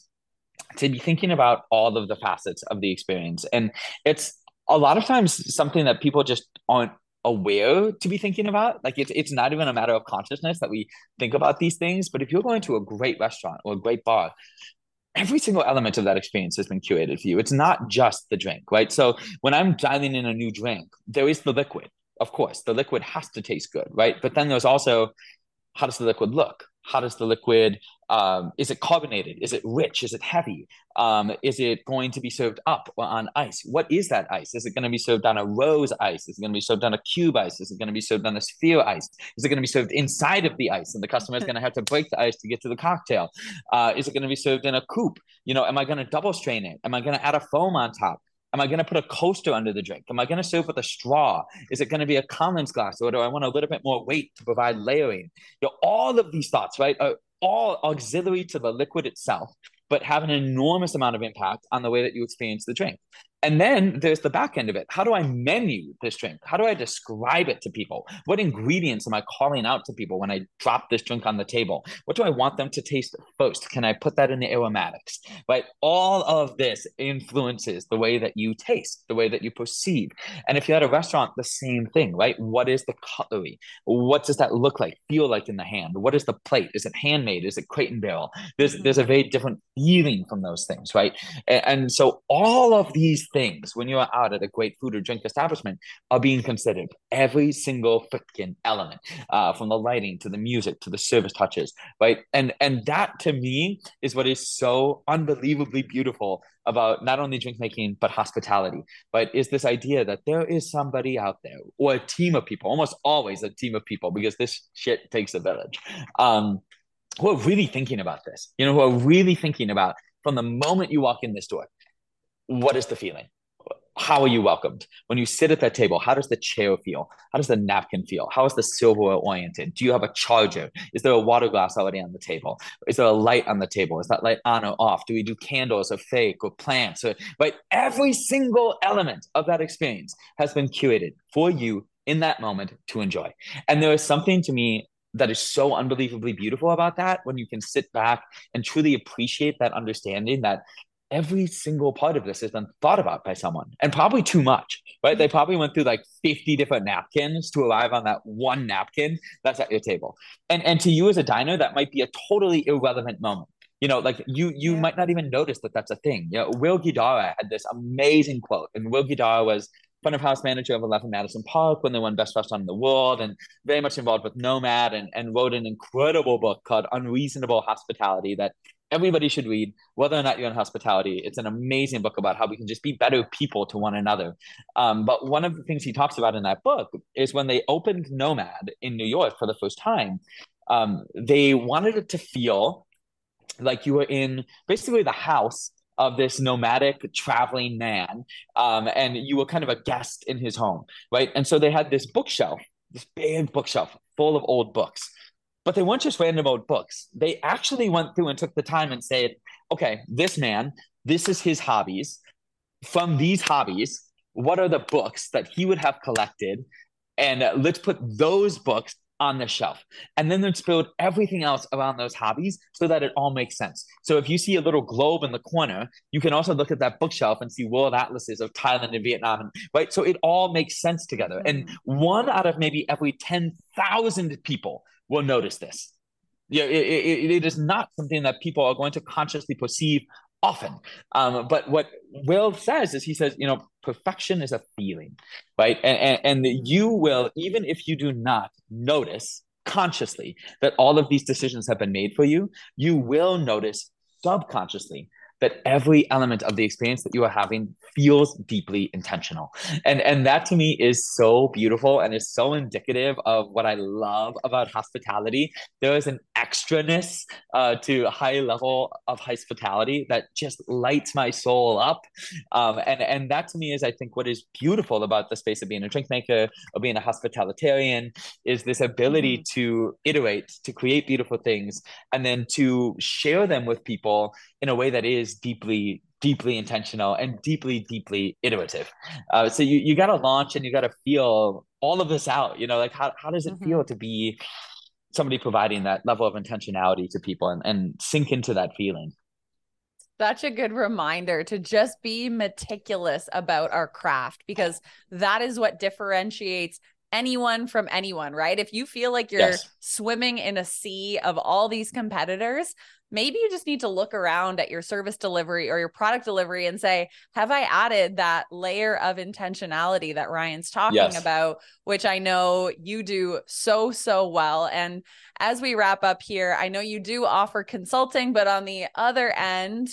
to be thinking about all of the facets of the experience. And it's a lot of times something that people just aren't aware to be thinking about. Like it's it's not even a matter of consciousness that we think about these things. But if you're going to a great restaurant or a great bar, every single element of that experience has been curated for you. It's not just the drink, right? So when I'm dialing in a new drink, there is the liquid. Of course, the liquid has to taste good, right? But then there's also how does the liquid look? How does the liquid um, is it carbonated? Is it rich? Is it heavy? Um, is it going to be served up or on ice? What is that ice? Is it going to be served on a rose ice? Is it going to be served on a cube ice? Is it going to be served on a sphere ice? Is it going to be served inside of the ice and the customer is going to have to break the ice to get to the cocktail? Uh, is it going to be served in a coupe? You know, am I going to double strain it? Am I going to add a foam on top? Am I going to put a coaster under the drink? Am I going to serve with a straw? Is it going to be a Collins glass, or do I want a little bit more weight to provide layering? You know, all of these thoughts, right, are all auxiliary to the liquid itself, but have an enormous amount of impact on the way that you experience the drink. And then there's the back end of it. How do I menu this drink? How do I describe it to people? What ingredients am I calling out to people when I drop this drink on the table? What do I want them to taste first? Can I put that in the aromatics? Right? All of this influences the way that you taste, the way that you perceive. And if you're at a restaurant, the same thing, right? What is the cutlery? What does that look like, feel like in the hand? What is the plate? Is it handmade? Is it crate and barrel? There's there's a mm-hmm. very different feeling from those things, right? And, and so all of these things when you're out at a great food or drink establishment are being considered. Every single freaking element, uh, from the lighting to the music to the service touches, right? And and that to me is what is so unbelievably beautiful about not only drink making but hospitality. But is this idea that there is somebody out there or a team of people, almost always a team of people, because this shit takes a village. Um, who are really thinking about this, you know, who are really thinking about from the moment you walk in this door, what is the feeling? How are you welcomed? When you sit at that table, how does the chair feel? How does the napkin feel? How is the silverware oriented? Do you have a charger? Is there a water glass already on the table? Is there a light on the table? Is that light on or off? Do we do candles or fake or plants? Or, right? Every single element of that experience has been curated for you in that moment to enjoy. And there is something to me that is so unbelievably beautiful about that when you can sit back and truly appreciate that understanding that every single part of this has been thought about by someone and probably too much right? They mm-hmm. probably went through like 50 different napkins to arrive on that one napkin that's at your table. And and to you as a diner that might be a totally irrelevant moment. You know like you you yeah. might not even notice that that's a thing. You know will guidara had this amazing quote and will guidara was front of house manager of 11 Madison Park when they won Best Restaurant in the World and very much involved with Nomad and, and wrote an incredible book called Unreasonable Hospitality that everybody should read, whether or not you're in hospitality. It's an amazing book about how we can just be better people to one another. Um, but one of the things he talks about in that book is when they opened Nomad in New York for the first time, um, they wanted it to feel like you were in basically the house of this nomadic traveling man um, and you were kind of a guest in his home right and so they had this bookshelf this big bookshelf full of old books but they weren't just random old books. They actually went through and took the time and said, okay, this man, this is his hobbies. From these hobbies, what are the books that he would have collected? And let's put those books on the shelf. And then let's build everything else around those hobbies so that it all makes sense. So if you see a little globe in the corner, you can also look at that bookshelf and see world atlases of Thailand and Vietnam. And, right. So it all makes sense together. And mm. one out of maybe every 10,000 people will notice this. Yeah, it, it, it is not something that people are going to consciously perceive often. Um, but what Will says is he says, you know, perfection is a feeling, right? And, and, and you will, even if you do not notice consciously that all of these decisions have been made for you, you will notice subconsciously that every element of the experience that you are having feels deeply intentional. And and that to me is so beautiful and is so indicative of what I love about hospitality. There is an extraness uh, to a high level of hospitality that just lights my soul up. Um, and and that to me is I think what is beautiful about the space of being a drink maker or being a hospitalitarian is this ability mm-hmm. to iterate, to create beautiful things, and then to share them with people in a way that is deeply deeply intentional and deeply deeply iterative uh, so you, you got to launch and you got to feel all of this out you know like how, how does it mm-hmm. feel to be somebody providing that level of intentionality to people and, and sink into that feeling such a good reminder to just be meticulous about our craft because that is what differentiates anyone from anyone, right? If you feel like you're yes. swimming in a sea of all these competitors, maybe you just need to look around at your service delivery or your product delivery and say, have I added that layer of intentionality that Ryan's talking yes. about, which I know you do so, so well. And as we wrap up here, I know you do offer consulting, but on the other end,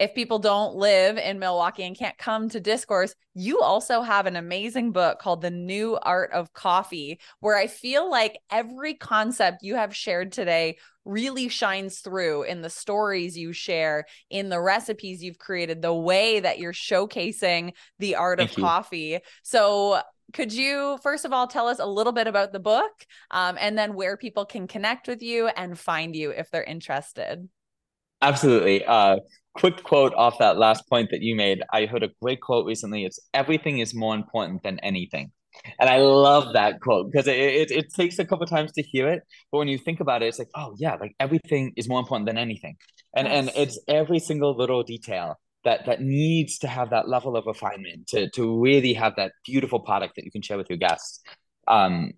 if people don't live in Milwaukee and can't come to Discourse, you also have an amazing book called The New Art of Coffee, where I feel like every concept you have shared today really shines through in the stories you share, in the recipes you've created, the way that you're showcasing the art Thank of you. coffee. So, could you first of all tell us a little bit about the book um, and then where people can connect with you and find you if they're interested? Absolutely. Uh, quick quote off that last point that you made. I heard a great quote recently. It's everything is more important than anything. And I love that quote because it, it, it takes a couple times to hear it. But when you think about it, it's like, oh yeah, like everything is more important than anything. And yes. and it's every single little detail that that needs to have that level of refinement to to really have that beautiful product that you can share with your guests. Um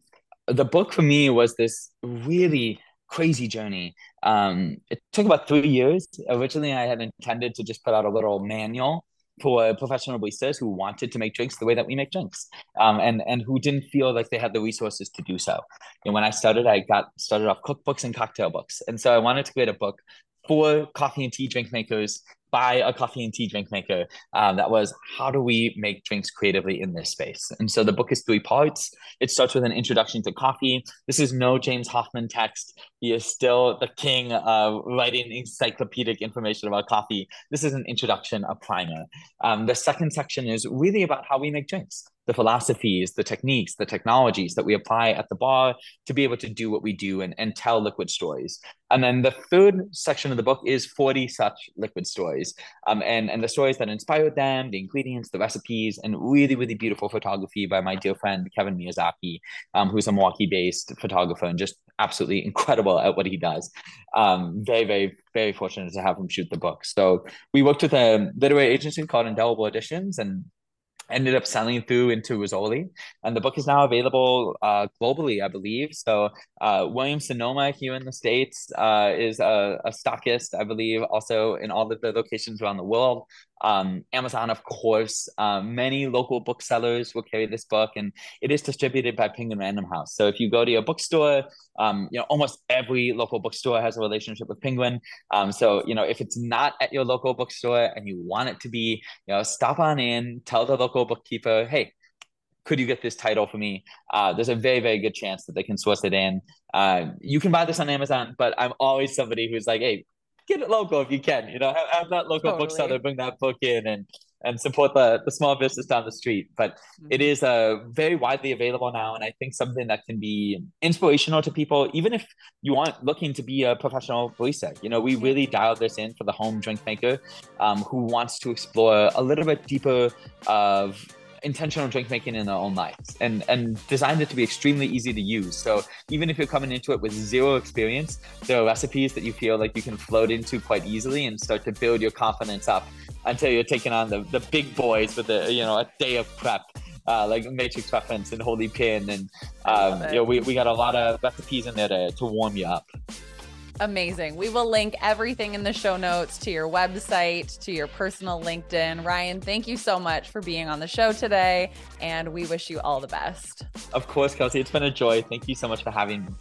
the book for me was this really crazy journey. Um, it took about three years. Originally, I had intended to just put out a little manual for professional baristas who wanted to make drinks the way that we make drinks, um, and and who didn't feel like they had the resources to do so. And when I started, I got started off cookbooks and cocktail books, and so I wanted to create a book for coffee and tea drink makers by a coffee and tea drink maker um, that was how do we make drinks creatively in this space? And so the book is three parts. It starts with an introduction to coffee. This is no james Hoffmann text. He is still the king of writing encyclopedic information about coffee. This is an introduction a primer. Um, the second section is really about how we make drinks the philosophies, the techniques, the technologies that we apply at the bar to be able to do what we do and, and tell liquid stories. And then the third section of the book is 40 such liquid stories um, and, and the stories that inspired them, the ingredients, the recipes, and really, really beautiful photography by my dear friend Kevin Miyazaki, um, who's a Milwaukee based photographer and just absolutely incredible at what he does. Um, very, very, very fortunate to have him shoot the book. So we worked with a literary agency called Indelible Editions and ended up selling through into Rizzoli. And the book is now available uh, globally, I believe. So uh, William Sonoma here in the States uh, is a, a stockist, I believe, also in all of the locations around the world. Um, Amazon, of course, um, many local booksellers will carry this book, and it is distributed by Penguin Random House. So if you go to your bookstore, um, you know almost every local bookstore has a relationship with Penguin. Um, so you know if it's not at your local bookstore and you want it to be, you know, stop on in, tell the local bookkeeper, hey, could you get this title for me? Uh, there's a very, very good chance that they can source it in. Uh, you can buy this on Amazon, but I'm always somebody who's like, hey, get it local if you can. You know, have, have that local totally. bookseller bring that book in and and support the the small business down the street. But mm-hmm. it is uh, very widely available now, and I think something that can be inspirational to people, even if you aren't looking to be a professional barista. You know, we really dialed this in for the home drink maker um, who wants to explore a little bit deeper of intentional drink making in their own lives and and designed it to be extremely easy to use. So even if you're coming into it with zero experience there are recipes that you feel like you can float into quite easily and start to build your confidence up until you're taking on the, the big boys with a you know a day of prep uh, like matrix reference and holy pin and um, you know we, we got a lot of recipes in there to, to warm you up Amazing. We will link everything in the show notes to your website, to your personal LinkedIn. Ryan, thank you so much for being on the show today, and we wish you all the best. Of course, Kelsey. It's been a joy. Thank you so much for having me.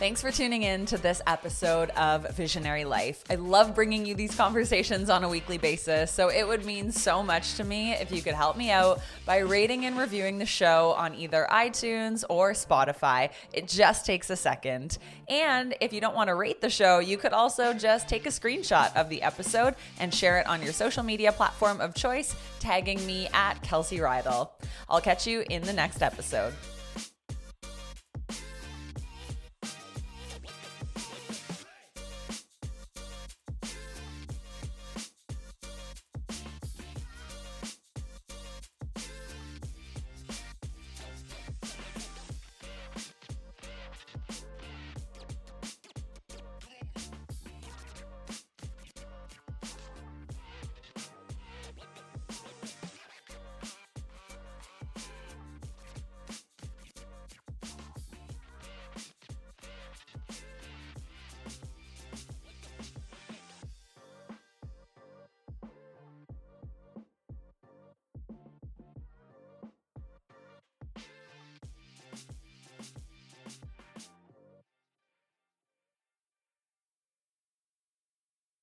Thanks for tuning in to this episode of Visionary Life. I love bringing you these conversations on a weekly basis, so it would mean so much to me if you could help me out by rating and reviewing the show on either iTunes or Spotify. It just takes a second. And if you don't want to rate the show, you could also just take a screenshot of the episode and share it on your social media platform of choice, tagging me at Kelsey Reidel. I'll catch you in the next episode.